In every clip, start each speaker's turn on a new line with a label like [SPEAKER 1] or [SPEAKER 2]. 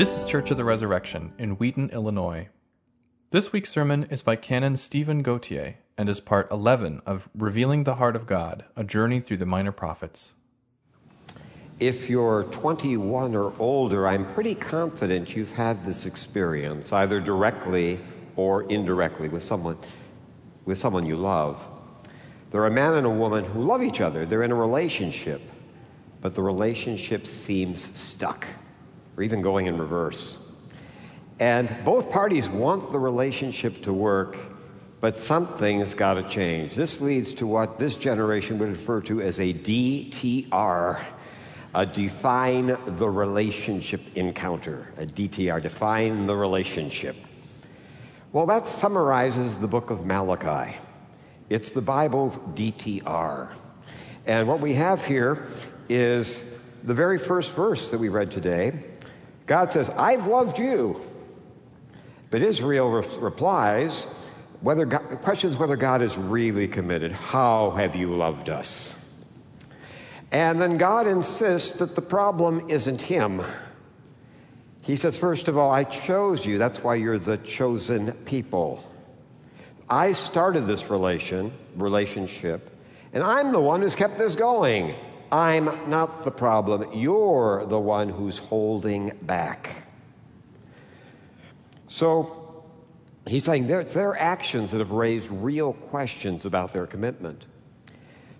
[SPEAKER 1] This is Church of the Resurrection in Wheaton, Illinois. This week's sermon is by Canon Stephen Gautier and is part 11 of Revealing the Heart of God, a journey through the minor prophets.
[SPEAKER 2] If you're 21 or older, I'm pretty confident you've had this experience, either directly or indirectly, with someone, with someone you love. There are a man and a woman who love each other, they're in a relationship, but the relationship seems stuck or even going in reverse. And both parties want the relationship to work, but something's got to change. This leads to what this generation would refer to as a DTR, a define the relationship encounter, a DTR, define the relationship. Well, that summarizes the book of Malachi. It's the Bible's DTR. And what we have here is the very first verse that we read today. God says, I've loved you. But Israel re- replies, whether God, questions whether God is really committed. How have you loved us? And then God insists that the problem isn't Him. He says, first of all, I chose you. That's why you're the chosen people. I started this relation, relationship, and I'm the one who's kept this going. I'm not the problem. You're the one who's holding back. So he's saying it's their actions that have raised real questions about their commitment.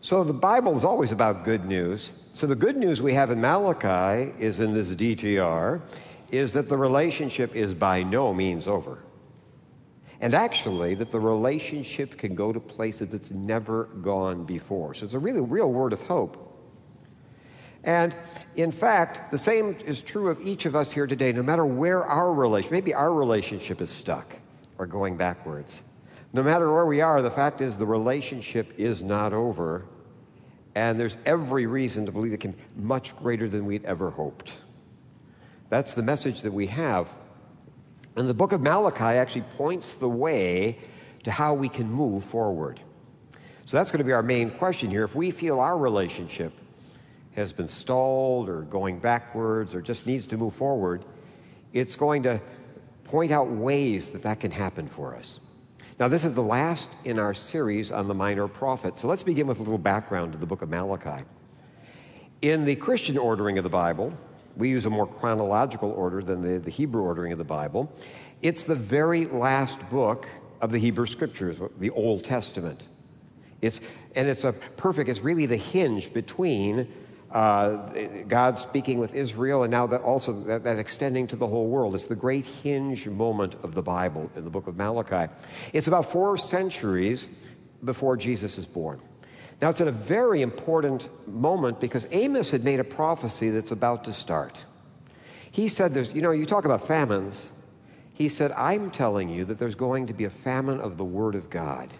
[SPEAKER 2] So the Bible is always about good news. So the good news we have in Malachi is in this DTR is that the relationship is by no means over. And actually, that the relationship can go to places it's never gone before. So it's a really real word of hope. And in fact, the same is true of each of us here today, no matter where our relation, maybe our relationship is stuck or going backwards. No matter where we are, the fact is the relationship is not over. And there's every reason to believe it can be much greater than we'd ever hoped. That's the message that we have. And the book of Malachi actually points the way to how we can move forward. So that's going to be our main question here. If we feel our relationship has been stalled or going backwards or just needs to move forward, it's going to point out ways that that can happen for us. Now, this is the last in our series on the minor prophets. So let's begin with a little background to the book of Malachi. In the Christian ordering of the Bible, we use a more chronological order than the, the Hebrew ordering of the Bible. It's the very last book of the Hebrew Scriptures, the Old Testament. It's, and it's a perfect, it's really the hinge between uh, God speaking with Israel, and now that also that, that, extending to the whole world. It's the great hinge moment of the Bible in the book of Malachi. It's about four centuries before Jesus is born. Now, it's at a very important moment because Amos had made a prophecy that's about to start. He said, There's, you know, you talk about famines. He said, I'm telling you that there's going to be a famine of the Word of God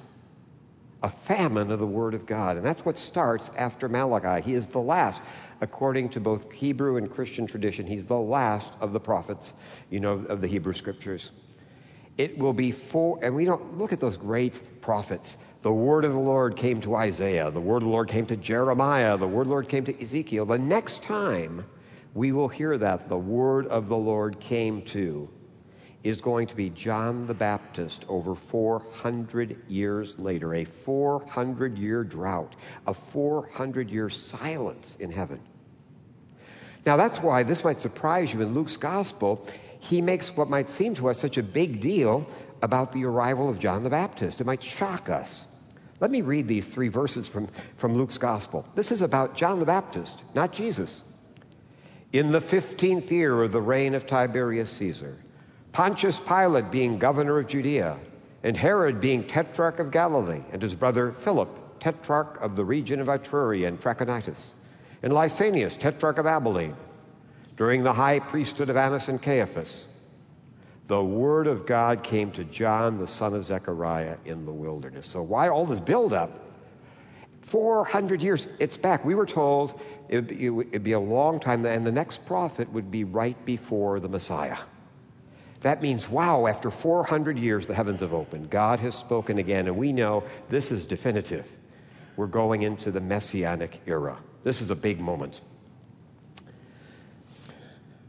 [SPEAKER 2] a famine of the Word of God. And that's what starts after Malachi. He is the last. According to both Hebrew and Christian tradition, he's the last of the prophets, you know, of the Hebrew scriptures. It will be for, and we don't look at those great prophets. The word of the Lord came to Isaiah, the word of the Lord came to Jeremiah, the word of the Lord came to Ezekiel. The next time we will hear that, the word of the Lord came to is going to be John the Baptist over 400 years later, a 400 year drought, a 400 year silence in heaven. Now, that's why this might surprise you in Luke's gospel. He makes what might seem to us such a big deal about the arrival of John the Baptist. It might shock us. Let me read these three verses from, from Luke's gospel. This is about John the Baptist, not Jesus. In the 15th year of the reign of Tiberius Caesar, Pontius Pilate being governor of Judea, and Herod being tetrarch of Galilee, and his brother Philip, tetrarch of the region of Ituraea and Trachonitis, and Lysanias, tetrarch of Abilene, during the high priesthood of Annas and Caiaphas, the word of God came to John, the son of Zechariah, in the wilderness. So, why all this buildup? 400 years, it's back. We were told it would be a long time, and the next prophet would be right before the Messiah. That means, wow, after 400 years, the heavens have opened. God has spoken again, and we know this is definitive. We're going into the messianic era. This is a big moment.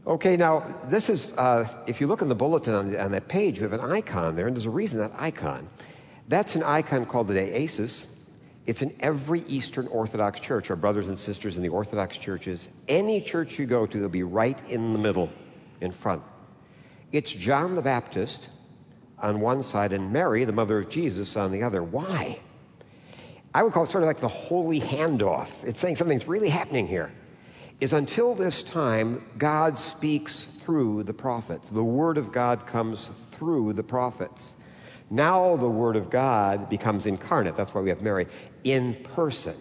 [SPEAKER 2] Okay, now this is, uh, if you look in the bulletin on, on, that page, we have an icon there, and there's a reason that icon. That's an icon called the Deesis. It's in every Eastern Orthodox church, our brothers and sisters in the Orthodox churches. Any church you go to, they'll be right in the middle, in front. It's John the Baptist on one side and Mary, the mother of Jesus, on the other. Why? I would call it sort of like the holy handoff. It's saying something's really happening here. Is until this time, God speaks through the prophets. The Word of God comes through the prophets. Now the Word of God becomes incarnate. That's why we have Mary in person.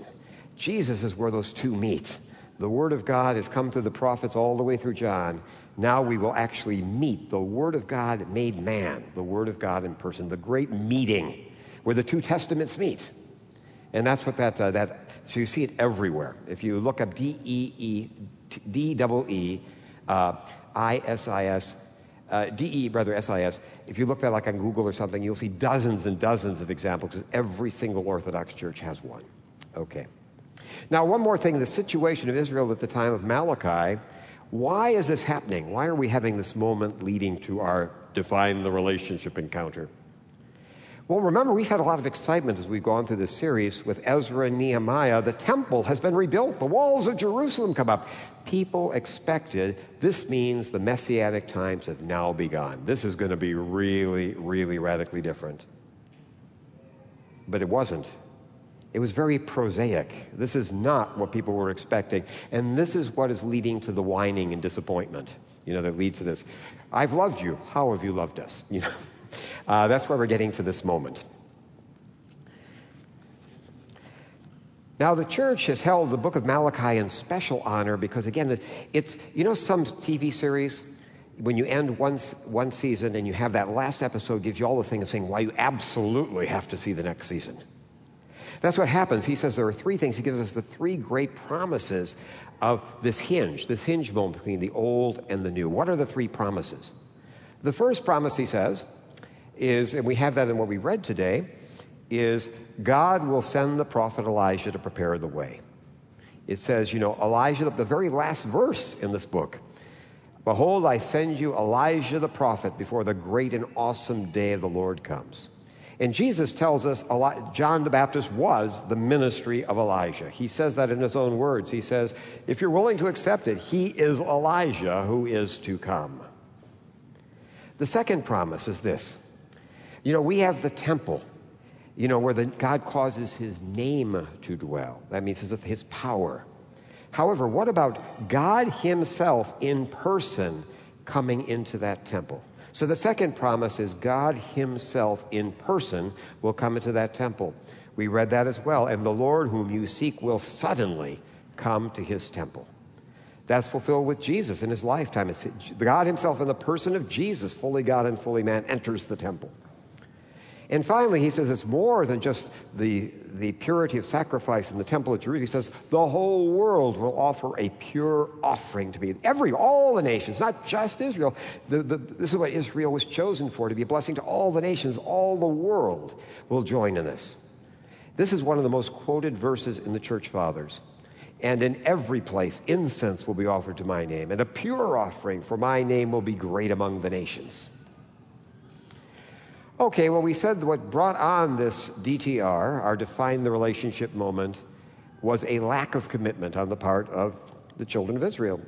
[SPEAKER 2] Jesus is where those two meet. The Word of God has come through the prophets all the way through John. Now we will actually meet the Word of God made man, the Word of God in person, the great meeting where the two testaments meet. And that's what that, uh, that so you see it everywhere. If you look up D E E, D double E, uh, I S I S, uh, D E, brother, S I S, if you look that like on Google or something, you'll see dozens and dozens of examples because every single Orthodox church has one. Okay. Now, one more thing the situation of Israel at the time of Malachi why is this happening? Why are we having this moment leading to our define the relationship encounter? Well, remember, we've had a lot of excitement as we've gone through this series with Ezra and Nehemiah. The temple has been rebuilt, the walls of Jerusalem come up. People expected this means the messianic times have now begun. This is going to be really, really radically different. But it wasn't. It was very prosaic. This is not what people were expecting. And this is what is leading to the whining and disappointment, you know, that leads to this. I've loved you. How have you loved us? You know, uh, that's where we're getting to this moment. Now, the church has held the book of Malachi in special honor because, again, it's, you know, some TV series, when you end one, one season and you have that last episode, gives you all the thing of saying why you absolutely have to see the next season. That's what happens. He says there are three things. He gives us the three great promises of this hinge, this hinge moment between the old and the new. What are the three promises? The first promise, he says, is, and we have that in what we read today, is God will send the prophet Elijah to prepare the way. It says, you know, Elijah, the very last verse in this book, Behold, I send you Elijah the prophet before the great and awesome day of the Lord comes. And Jesus tells us John the Baptist was the ministry of Elijah. He says that in his own words. He says, if you're willing to accept it, he is Elijah who is to come. The second promise is this you know, we have the temple, you know, where the, God causes his name to dwell. That means his, his power. However, what about God himself in person coming into that temple? So the second promise is God Himself in person will come into that temple. We read that as well. And the Lord whom you seek will suddenly come to His temple. That's fulfilled with Jesus in His lifetime. It's God Himself in the person of Jesus, fully God and fully man, enters the temple. And finally, he says it's more than just the, the purity of sacrifice in the temple of Jerusalem. He says the whole world will offer a pure offering to be every, all the nations, not just Israel. The, the, this is what Israel was chosen for, to be a blessing to all the nations. All the world will join in this. This is one of the most quoted verses in the church fathers. And in every place, incense will be offered to my name, and a pure offering for my name will be great among the nations. Okay, well, we said what brought on this DTR, our define the relationship moment, was a lack of commitment on the part of the children of Israel.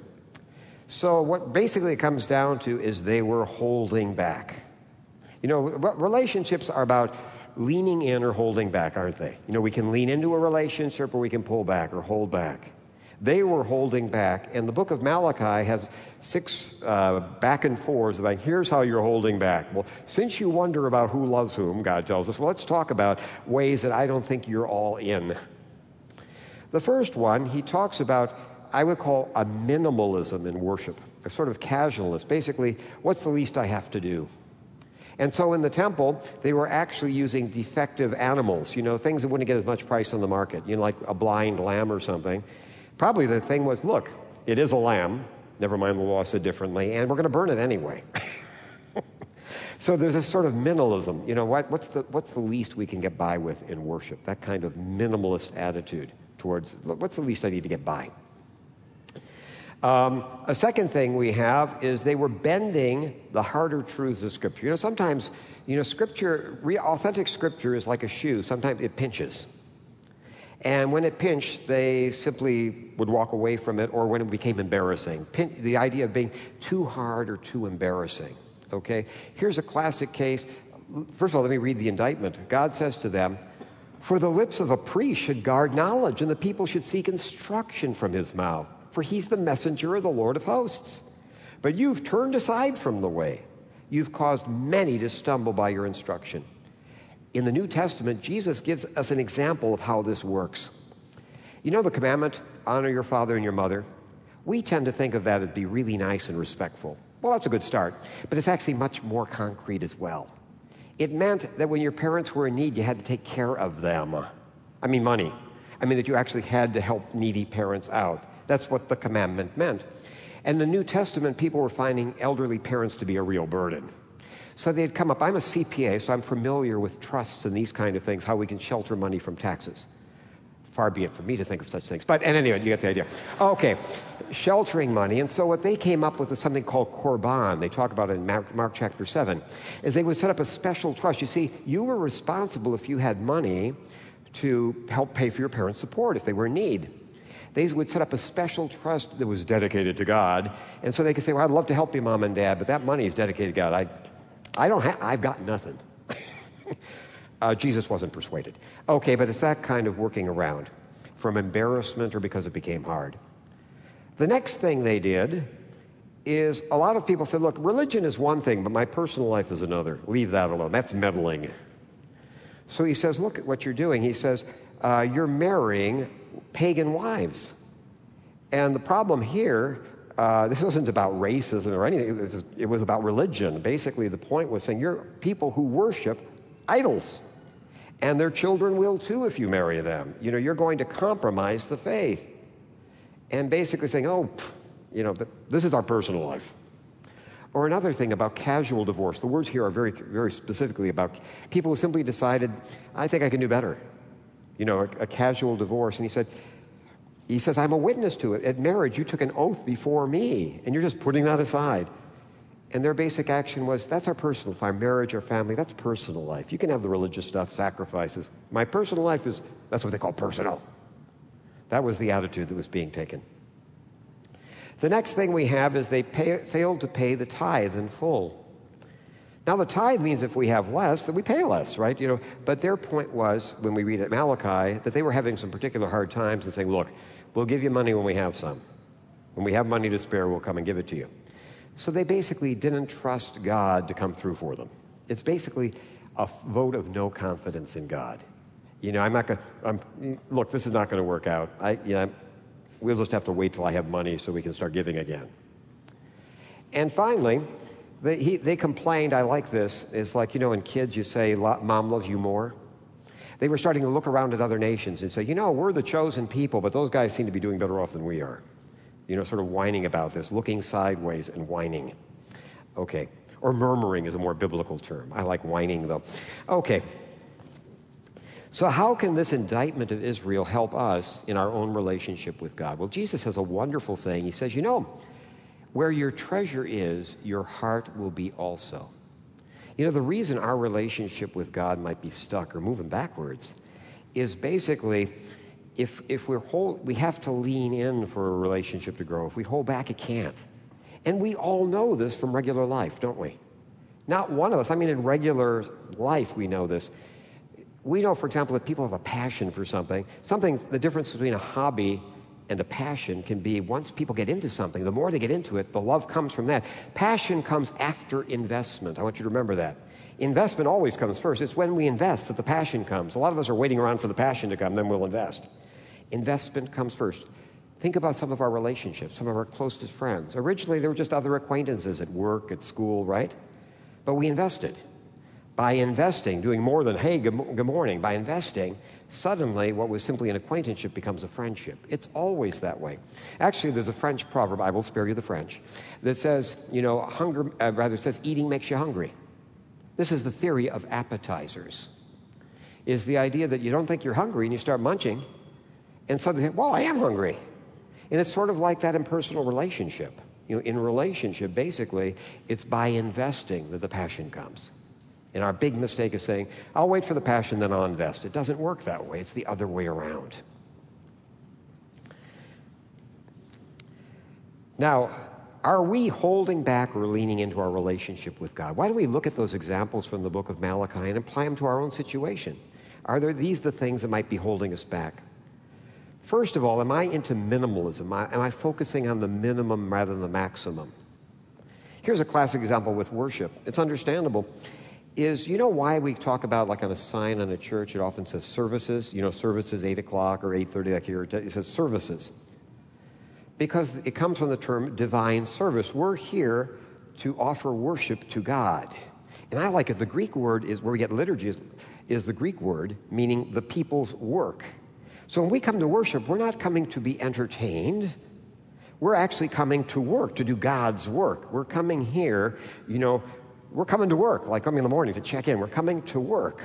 [SPEAKER 2] So, what basically it comes down to is they were holding back. You know, relationships are about leaning in or holding back, aren't they? You know, we can lean into a relationship or we can pull back or hold back. They were holding back. And the book of Malachi has six uh, back and forths about here's how you're holding back. Well, since you wonder about who loves whom, God tells us, well, let's talk about ways that I don't think you're all in. The first one, he talks about, I would call a minimalism in worship, a sort of casualness. Basically, what's the least I have to do? And so in the temple, they were actually using defective animals, you know, things that wouldn't get as much price on the market, you know, like a blind lamb or something. Probably the thing was look, it is a lamb, never mind the law said differently, and we're going to burn it anyway. so there's a sort of minimalism. You know, what, what's, the, what's the least we can get by with in worship? That kind of minimalist attitude towards what's the least I need to get by? Um, a second thing we have is they were bending the harder truths of Scripture. You know, sometimes, you know, Scripture, re- authentic Scripture is like a shoe. Sometimes it pinches. And when it pinched, they simply would walk away from it, or when it became embarrassing. Pin- the idea of being too hard or too embarrassing. Okay? Here's a classic case. First of all, let me read the indictment. God says to them, For the lips of a priest should guard knowledge, and the people should seek instruction from his mouth, for he's the messenger of the Lord of hosts. But you've turned aside from the way. You've caused many to stumble by your instruction in the New Testament, Jesus gives us an example of how this works. You know the commandment, honor your father and your mother? We tend to think of that as be really nice and respectful. Well, that's a good start, but it's actually much more concrete as well. It meant that when your parents were in need, you had to take care of them. I mean, money. I mean, that you actually had to help needy parents out. That's what the commandment meant. And the New Testament, people were finding elderly parents to be a real burden. So they'd come up. I'm a CPA, so I'm familiar with trusts and these kind of things, how we can shelter money from taxes. Far be it from me to think of such things. But anyway, you get the idea. Okay, sheltering money. And so what they came up with is something called Korban. They talk about it in Mark, Mark chapter 7. Is they would set up a special trust. You see, you were responsible if you had money to help pay for your parents' support if they were in need they would set up a special trust that was dedicated to God. And so they could say, Well, I'd love to help you, mom and dad, but that money is dedicated to God. I, I don't have, I've got nothing. uh, Jesus wasn't persuaded. Okay, but it's that kind of working around from embarrassment or because it became hard. The next thing they did is a lot of people said, look, religion is one thing, but my personal life is another. Leave that alone. That's meddling. So he says, look at what you're doing. He says, uh, you're marrying pagan wives. And the problem here uh, this wasn't about racism or anything, it was, it was about religion. Basically, the point was saying you're people who worship idols. And their children will too if you marry them. You know, you're going to compromise the faith. And basically saying, oh, you know, this is our personal life. Or another thing about casual divorce. The words here are very, very specifically about people who simply decided, I think I can do better. You know, a, a casual divorce. And he said, he says, I'm a witness to it. At marriage, you took an oath before me, and you're just putting that aside. And their basic action was that's our personal life, marriage, our family, that's personal life. You can have the religious stuff, sacrifices. My personal life is, that's what they call personal. That was the attitude that was being taken. The next thing we have is they pay, failed to pay the tithe in full. Now, the tithe means if we have less, then we pay less, right? You know, but their point was, when we read at Malachi, that they were having some particular hard times and saying, look, we'll give you money when we have some. When we have money to spare, we'll come and give it to you. So they basically didn't trust God to come through for them. It's basically a vote of no confidence in God. You know, I'm not going to, I'm look, this is not going to work out. I, you know, we'll just have to wait till I have money so we can start giving again. And finally, they, he, they complained, I like this, it's like, you know, in kids you say, mom loves you more. They were starting to look around at other nations and say, you know, we're the chosen people, but those guys seem to be doing better off than we are. You know, sort of whining about this, looking sideways and whining. Okay. Or murmuring is a more biblical term. I like whining, though. Okay. So, how can this indictment of Israel help us in our own relationship with God? Well, Jesus has a wonderful saying. He says, You know, where your treasure is, your heart will be also. You know, the reason our relationship with God might be stuck or moving backwards is basically if, if we're hold, we have to lean in for a relationship to grow. If we hold back, it can't. And we all know this from regular life, don't we? Not one of us. I mean, in regular life, we know this. We know, for example, that people have a passion for something. Something, the difference between a hobby and a passion can be once people get into something, the more they get into it, the love comes from that. Passion comes after investment. I want you to remember that. Investment always comes first. It's when we invest that the passion comes. A lot of us are waiting around for the passion to come, then we'll invest. Investment comes first. Think about some of our relationships, some of our closest friends. Originally, they were just other acquaintances at work, at school, right? But we invested. By investing, doing more than, hey, good, good morning, by investing, suddenly what was simply an acquaintanceship becomes a friendship. It's always that way. Actually, there's a French proverb, I will spare you the French, that says, you know, hunger, uh, rather says, eating makes you hungry. This is the theory of appetizers, is the idea that you don't think you're hungry and you start munching, and suddenly, well, I am hungry. And it's sort of like that in personal relationship. You know, in relationship, basically, it's by investing that the passion comes. And our big mistake is saying, I'll wait for the passion, then I'll invest. It doesn't work that way, it's the other way around. Now, are we holding back or leaning into our relationship with God? Why do we look at those examples from the book of Malachi and apply them to our own situation? Are there these the things that might be holding us back? First of all, am I into minimalism? Am I focusing on the minimum rather than the maximum? Here's a classic example with worship. It's understandable. Is you know why we talk about like on a sign on a church? It often says services. You know, services eight o'clock or eight thirty. Like here, it says services because it comes from the term divine service. We're here to offer worship to God. And I like it. The Greek word is where we get liturgy is, is the Greek word meaning the people's work. So when we come to worship, we're not coming to be entertained. We're actually coming to work, to do God's work. We're coming here, you know, we're coming to work, like coming in the morning to check in. We're coming to work.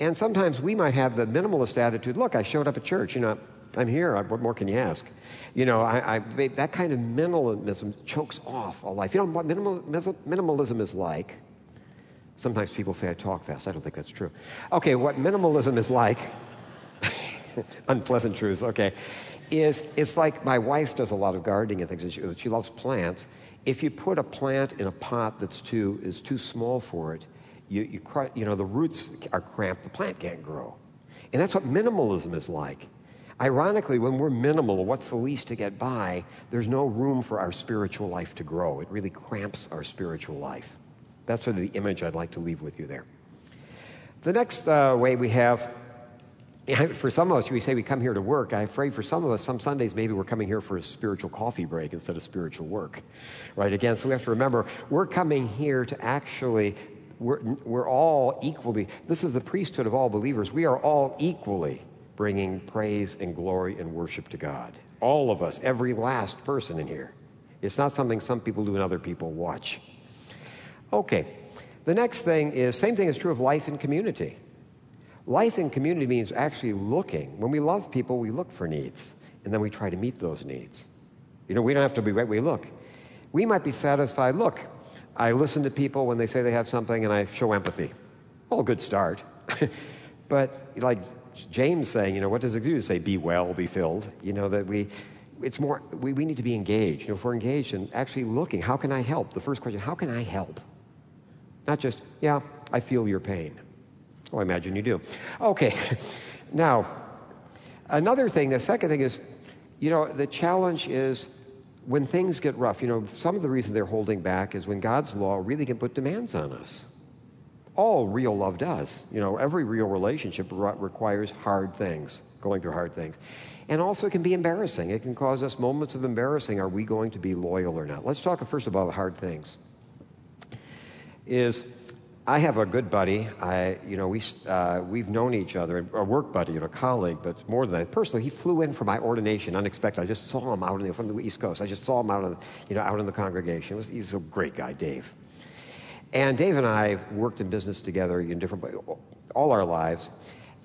[SPEAKER 2] And sometimes we might have the minimalist attitude look, I showed up at church, you know, I'm here. What more can you ask? You know, I, I, that kind of minimalism chokes off a life. You know what minimal, minimalism is like? Sometimes people say I talk fast. I don't think that's true. Okay, what minimalism is like, unpleasant truths, okay, is it's like my wife does a lot of gardening and things. And she, she loves plants. If you put a plant in a pot that's too, is too small for it, you, you, you know, the roots are cramped, the plant can't grow. And that's what minimalism is like. Ironically, when we're minimal, what's the least to get by, there's no room for our spiritual life to grow. It really cramps our spiritual life. That's sort of the image I'd like to leave with you there. The next uh, way we have, for some of us, we say we come here to work. I'm afraid for some of us, some Sundays, maybe we're coming here for a spiritual coffee break instead of spiritual work. Right? Again, so we have to remember we're coming here to actually we're, we're all equally, this is the priesthood of all believers. We are all equally bringing praise and glory and worship to God. All of us, every last person in here. It's not something some people do and other people watch. Okay, the next thing is same thing is true of life in community. Life in community means actually looking. When we love people, we look for needs, and then we try to meet those needs. You know, we don't have to be right, we look. We might be satisfied. Look, I listen to people when they say they have something and I show empathy. Well, good start. but like James saying, you know, what does it do to say, be well, be filled? You know, that we, it's more, we, we need to be engaged. You know, if we're engaged and actually looking, how can I help? The first question, how can I help? Not just, yeah, I feel your pain. Oh, I imagine you do. Okay, now, another thing, the second thing is, you know, the challenge is when things get rough, you know, some of the reason they're holding back is when God's law really can put demands on us all real love does. You know, every real relationship requires hard things, going through hard things. And also, it can be embarrassing. It can cause us moments of embarrassing. Are we going to be loyal or not? Let's talk first about hard things. Is I have a good buddy. I, you know, we, uh, we've known each other, a work buddy, a colleague, but more than that, personally, he flew in for my ordination unexpected. I just saw him out in the, from the East Coast. I just saw him out, of, you know, out in the congregation. Was, he's a great guy, Dave. And Dave and I worked in business together in different all our lives.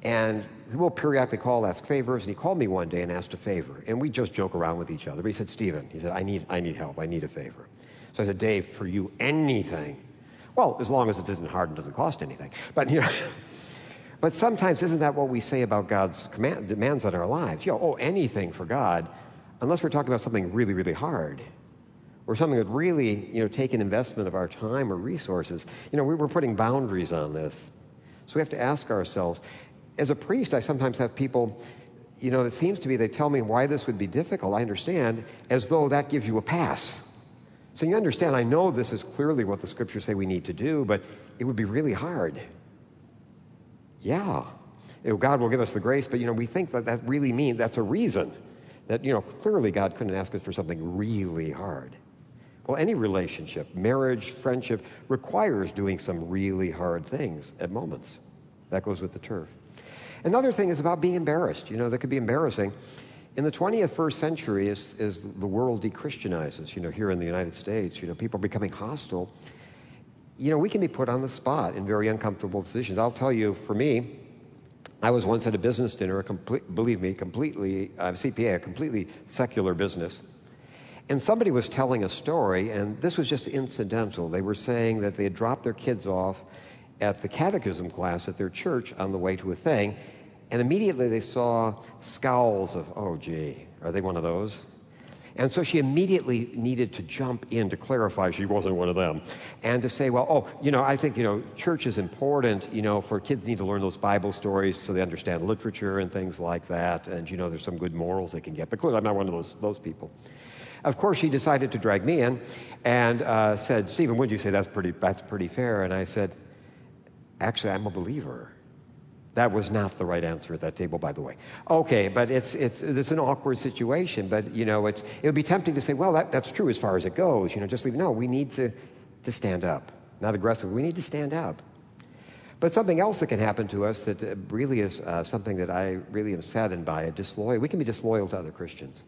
[SPEAKER 2] And we will periodically call, ask favors. And he called me one day and asked a favor. And we just joke around with each other. But he said, Stephen, he said, I need, I need help. I need a favor. So I said, Dave, for you, anything. Well, as long as it isn't hard and doesn't cost anything. But, you know, but sometimes isn't that what we say about God's command, demands on our lives? You know, oh, anything for God, unless we're talking about something really, really hard or something that really, you know, take an investment of our time or resources. You know, we're putting boundaries on this. So we have to ask ourselves. As a priest, I sometimes have people, you know, it seems to me they tell me why this would be difficult. I understand, as though that gives you a pass. So you understand, I know this is clearly what the scriptures say we need to do, but it would be really hard. Yeah. God will give us the grace, but you know, we think that that really means that's a reason that, you know, clearly God couldn't ask us for something really hard. Well, any relationship, marriage, friendship, requires doing some really hard things at moments. That goes with the turf. Another thing is about being embarrassed. You know, that could be embarrassing. In the 21st century, as, as the world de-Christianizes, you know, here in the United States, you know, people are becoming hostile. You know, we can be put on the spot in very uncomfortable positions. I'll tell you, for me, I was once at a business dinner, a complete, believe me, completely, uh, CPA, a completely secular business. And somebody was telling a story, and this was just incidental. They were saying that they had dropped their kids off at the catechism class at their church on the way to a thing, and immediately they saw scowls of, oh, gee, are they one of those? And so she immediately needed to jump in to clarify she wasn't one of them. And to say, well, oh, you know, I think, you know, church is important, you know, for kids need to learn those Bible stories so they understand literature and things like that. And, you know, there's some good morals they can get. But clearly, I'm not one of those, those people. Of course, she decided to drag me in and uh, said, Stephen, would you say that's pretty, that's pretty fair? And I said, actually, I'm a believer. That was not the right answer at that table, by the way. Okay, but it's, it's, it's an awkward situation, but you know, it's, it would be tempting to say, well, that, that's true as far as it goes. You know, just leave. No, we need to, to stand up. Not aggressive, we need to stand up. But something else that can happen to us that uh, really is uh, something that I really am saddened by, a disloyal. We can be disloyal to other Christians.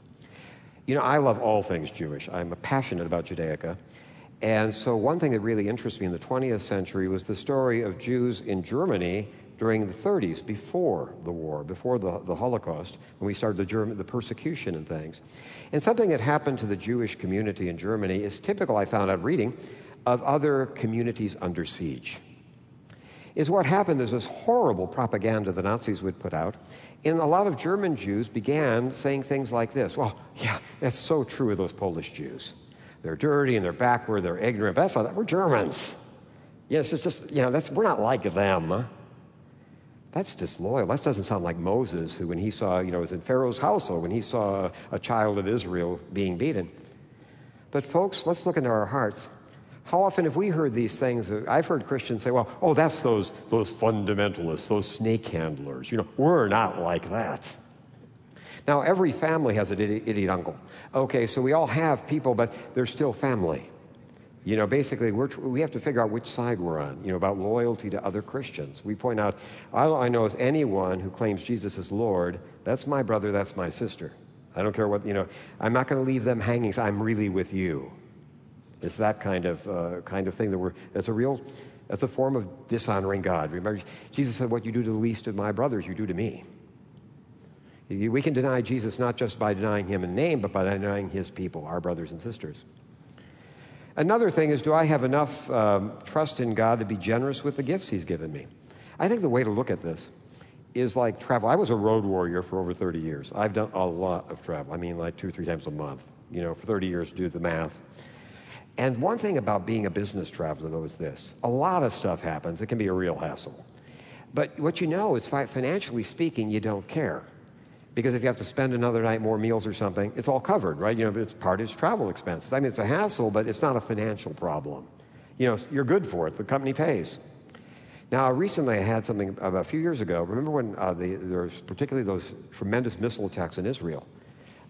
[SPEAKER 2] You know, I love all things Jewish. I'm passionate about Judaica. And so, one thing that really interests me in the 20th century was the story of Jews in Germany during the 30s, before the war, before the, the Holocaust, when we started the, German, the persecution and things. And something that happened to the Jewish community in Germany is typical, I found out reading, of other communities under siege. Is what happened is this horrible propaganda the Nazis would put out, and a lot of German Jews began saying things like this Well, yeah, that's so true of those Polish Jews. They're dirty and they're backward, they're ignorant, but that's not, we're Germans. Yes, it's just, you know, that's, we're not like them. That's disloyal. That doesn't sound like Moses, who, when he saw, you know, was in Pharaoh's household, when he saw a child of Israel being beaten. But, folks, let's look into our hearts. How often have we heard these things? I've heard Christians say, well, oh, that's those, those fundamentalists, those snake handlers. You know, we're not like that. Now, every family has an idiot, idiot uncle. Okay, so we all have people, but they're still family. You know, basically, we have to figure out which side we're on, you know, about loyalty to other Christians. We point out, all I know is anyone who claims Jesus is Lord, that's my brother, that's my sister. I don't care what, you know, I'm not going to leave them hanging, so I'm really with you. It's that kind of, uh, kind of thing that we're, that's a real, that's a form of dishonoring God. Remember, Jesus said, What you do to the least of my brothers, you do to me. We can deny Jesus not just by denying him in name, but by denying his people, our brothers and sisters. Another thing is, do I have enough um, trust in God to be generous with the gifts He's given me? I think the way to look at this is like travel. I was a road warrior for over 30 years. I've done a lot of travel. I mean, like two, or three times a month, you know, for 30 years, do the math. And one thing about being a business traveler, though, is this a lot of stuff happens. It can be a real hassle. But what you know is, financially speaking, you don't care. Because if you have to spend another night more meals or something, it's all covered, right? You know, it's part of its travel expenses. I mean, it's a hassle, but it's not a financial problem. You know, you're good for it. The company pays. Now, recently I had something a few years ago. Remember when uh, the, there was particularly those tremendous missile attacks in Israel?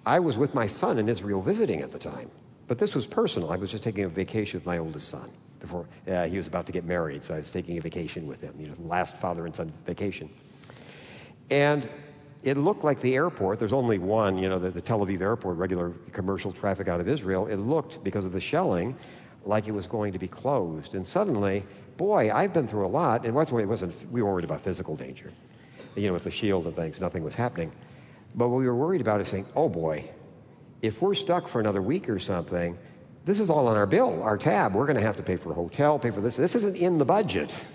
[SPEAKER 2] I was with my son in Israel visiting at the time, but this was personal. I was just taking a vacation with my oldest son before uh, he was about to get married, so I was taking a vacation with him. You know, last father and son vacation. And it looked like the airport, there's only one, you know, the, the, Tel Aviv airport, regular commercial traffic out of Israel. It looked, because of the shelling, like it was going to be closed. And suddenly, boy, I've been through a lot. And wasn't, it wasn't we were worried about physical danger, you know, with the shield and things, nothing was happening. But what we were worried about is saying, oh boy, if we're stuck for another week or something, this is all on our bill, our tab. We're going to have to pay for a hotel, pay for this. This isn't in the budget.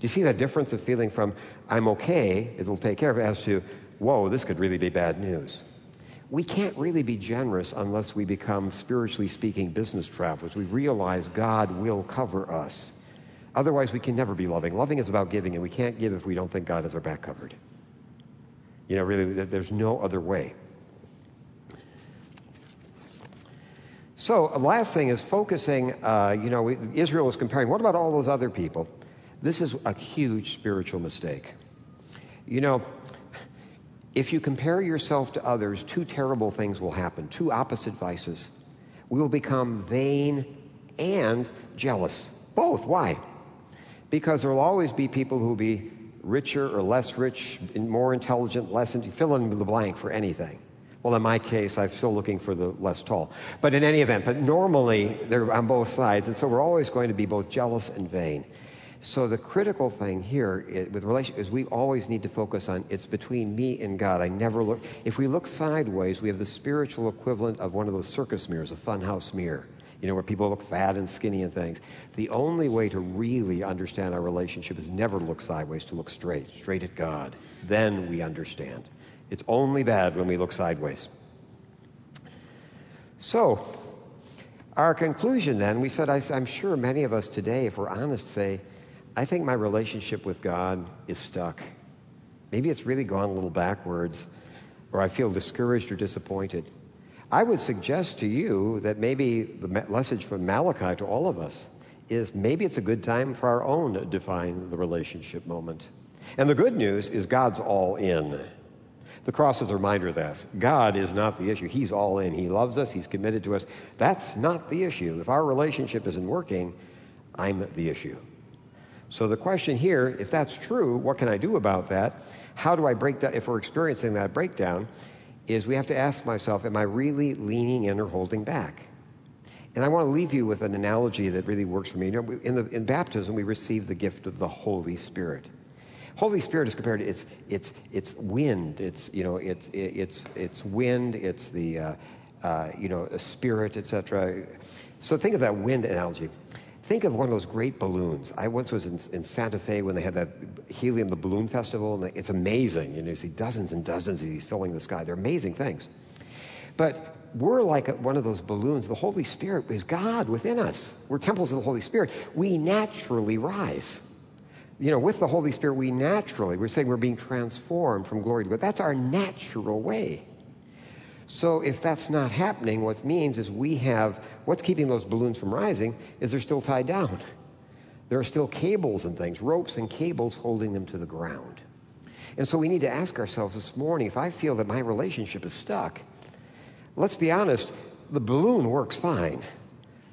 [SPEAKER 2] Do you see that difference of feeling from I'm okay, it'll take care of it, as to whoa, this could really be bad news. We can't really be generous unless we become, spiritually speaking, business travelers. We realize God will cover us. Otherwise, we can never be loving. Loving is about giving, and we can't give if we don't think God has our back covered. You know, really, there's no other way. So, last thing is focusing. Uh, you know, Israel was comparing, what about all those other people? This is a huge spiritual mistake. You know, if you compare yourself to others, two terrible things will happen, two opposite vices. We will become vain and jealous. Both. Why? Because there will always be people who will be richer or less rich, more intelligent, less, you fill in the blank for anything. Well, in my case, I'm still looking for the less tall. But in any event, but normally they're on both sides, and so we're always going to be both jealous and vain. So the critical thing here is, with relation is we always need to focus on it's between me and God. I never look. If we look sideways, we have the spiritual equivalent of one of those circus mirrors, a funhouse mirror. You know, where people look fat and skinny and things. The only way to really understand our relationship is never look sideways, to look straight, straight at God. Then we understand. It's only bad when we look sideways. So, our conclusion then, we said, I, am sure many of us today, if we're honest, say, I think my relationship with God is stuck. Maybe it's really gone a little backwards, or I feel discouraged or disappointed. I would suggest to you that maybe the message from Malachi to all of us is maybe it's a good time for our own define the relationship moment. And the good news is God's all in. The cross is a reminder of that. God is not the issue. He's all in. He loves us. He's committed to us. That's not the issue. If our relationship isn't working, I'm the issue. So the question here, if that's true, what can I do about that? How do I break that? If we're experiencing that breakdown, is we have to ask myself, am I really leaning in or holding back? And I want to leave you with an analogy that really works for me. You know, in, the, in baptism, we receive the gift of the Holy Spirit. Holy Spirit is compared to it's it's it's wind. It's you know it's it's it's wind. It's the uh, uh, you know spirit, etc. So think of that wind analogy. Think of one of those great balloons. I once was in, in Santa Fe when they had that helium, the balloon festival, and it's amazing. You know, you see dozens and dozens of these filling the sky. They're amazing things. But we're like one of those balloons. The Holy Spirit is God within us. We're temples of the Holy Spirit. We naturally rise you know, with the Holy Spirit, we naturally, we're saying we're being transformed from glory to glory. That's our natural way. So if that's not happening, what it means is we have, what's keeping those balloons from rising is they're still tied down. There are still cables and things, ropes and cables holding them to the ground. And so we need to ask ourselves this morning if I feel that my relationship is stuck, let's be honest, the balloon works fine.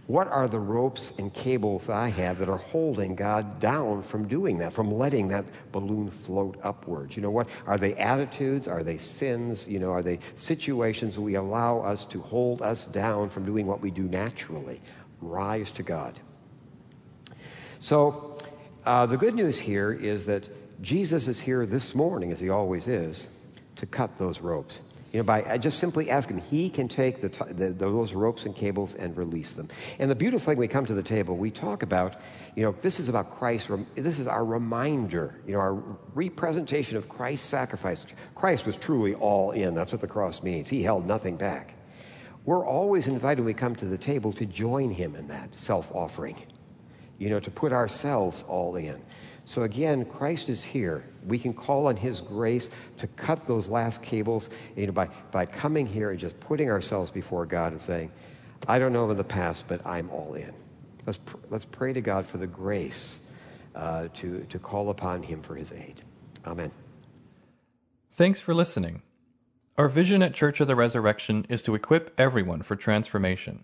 [SPEAKER 2] What are the ropes and cables I have that are holding God down from doing that, from letting that balloon float upwards? You know what? Are they attitudes? Are they sins? You know, are they situations we allow us to hold us down from doing what we do naturally? Rise to God. So, uh, the good news here is that Jesus is here this morning, as he always is, to cut those ropes. You know, by uh, just simply ask him, he can take the, the, those ropes and cables and release them. And the beautiful thing, we come to the table, we talk about, you know, this is about Christ. This is our reminder, you know, our representation of Christ's sacrifice. Christ was truly all in. That's what the cross means. He held nothing back. We're always invited when we come to the table to join him in that self offering, you know, to put ourselves all in. So again, Christ is here. We can call on His grace to cut those last cables you know, by, by coming here and just putting ourselves before God and saying, I don't know in the past, but I'm all in. Let's, pr- let's pray to God for the grace uh, to, to call upon Him for His aid. Amen.
[SPEAKER 1] Thanks for listening. Our vision at Church of the Resurrection is to equip everyone for transformation.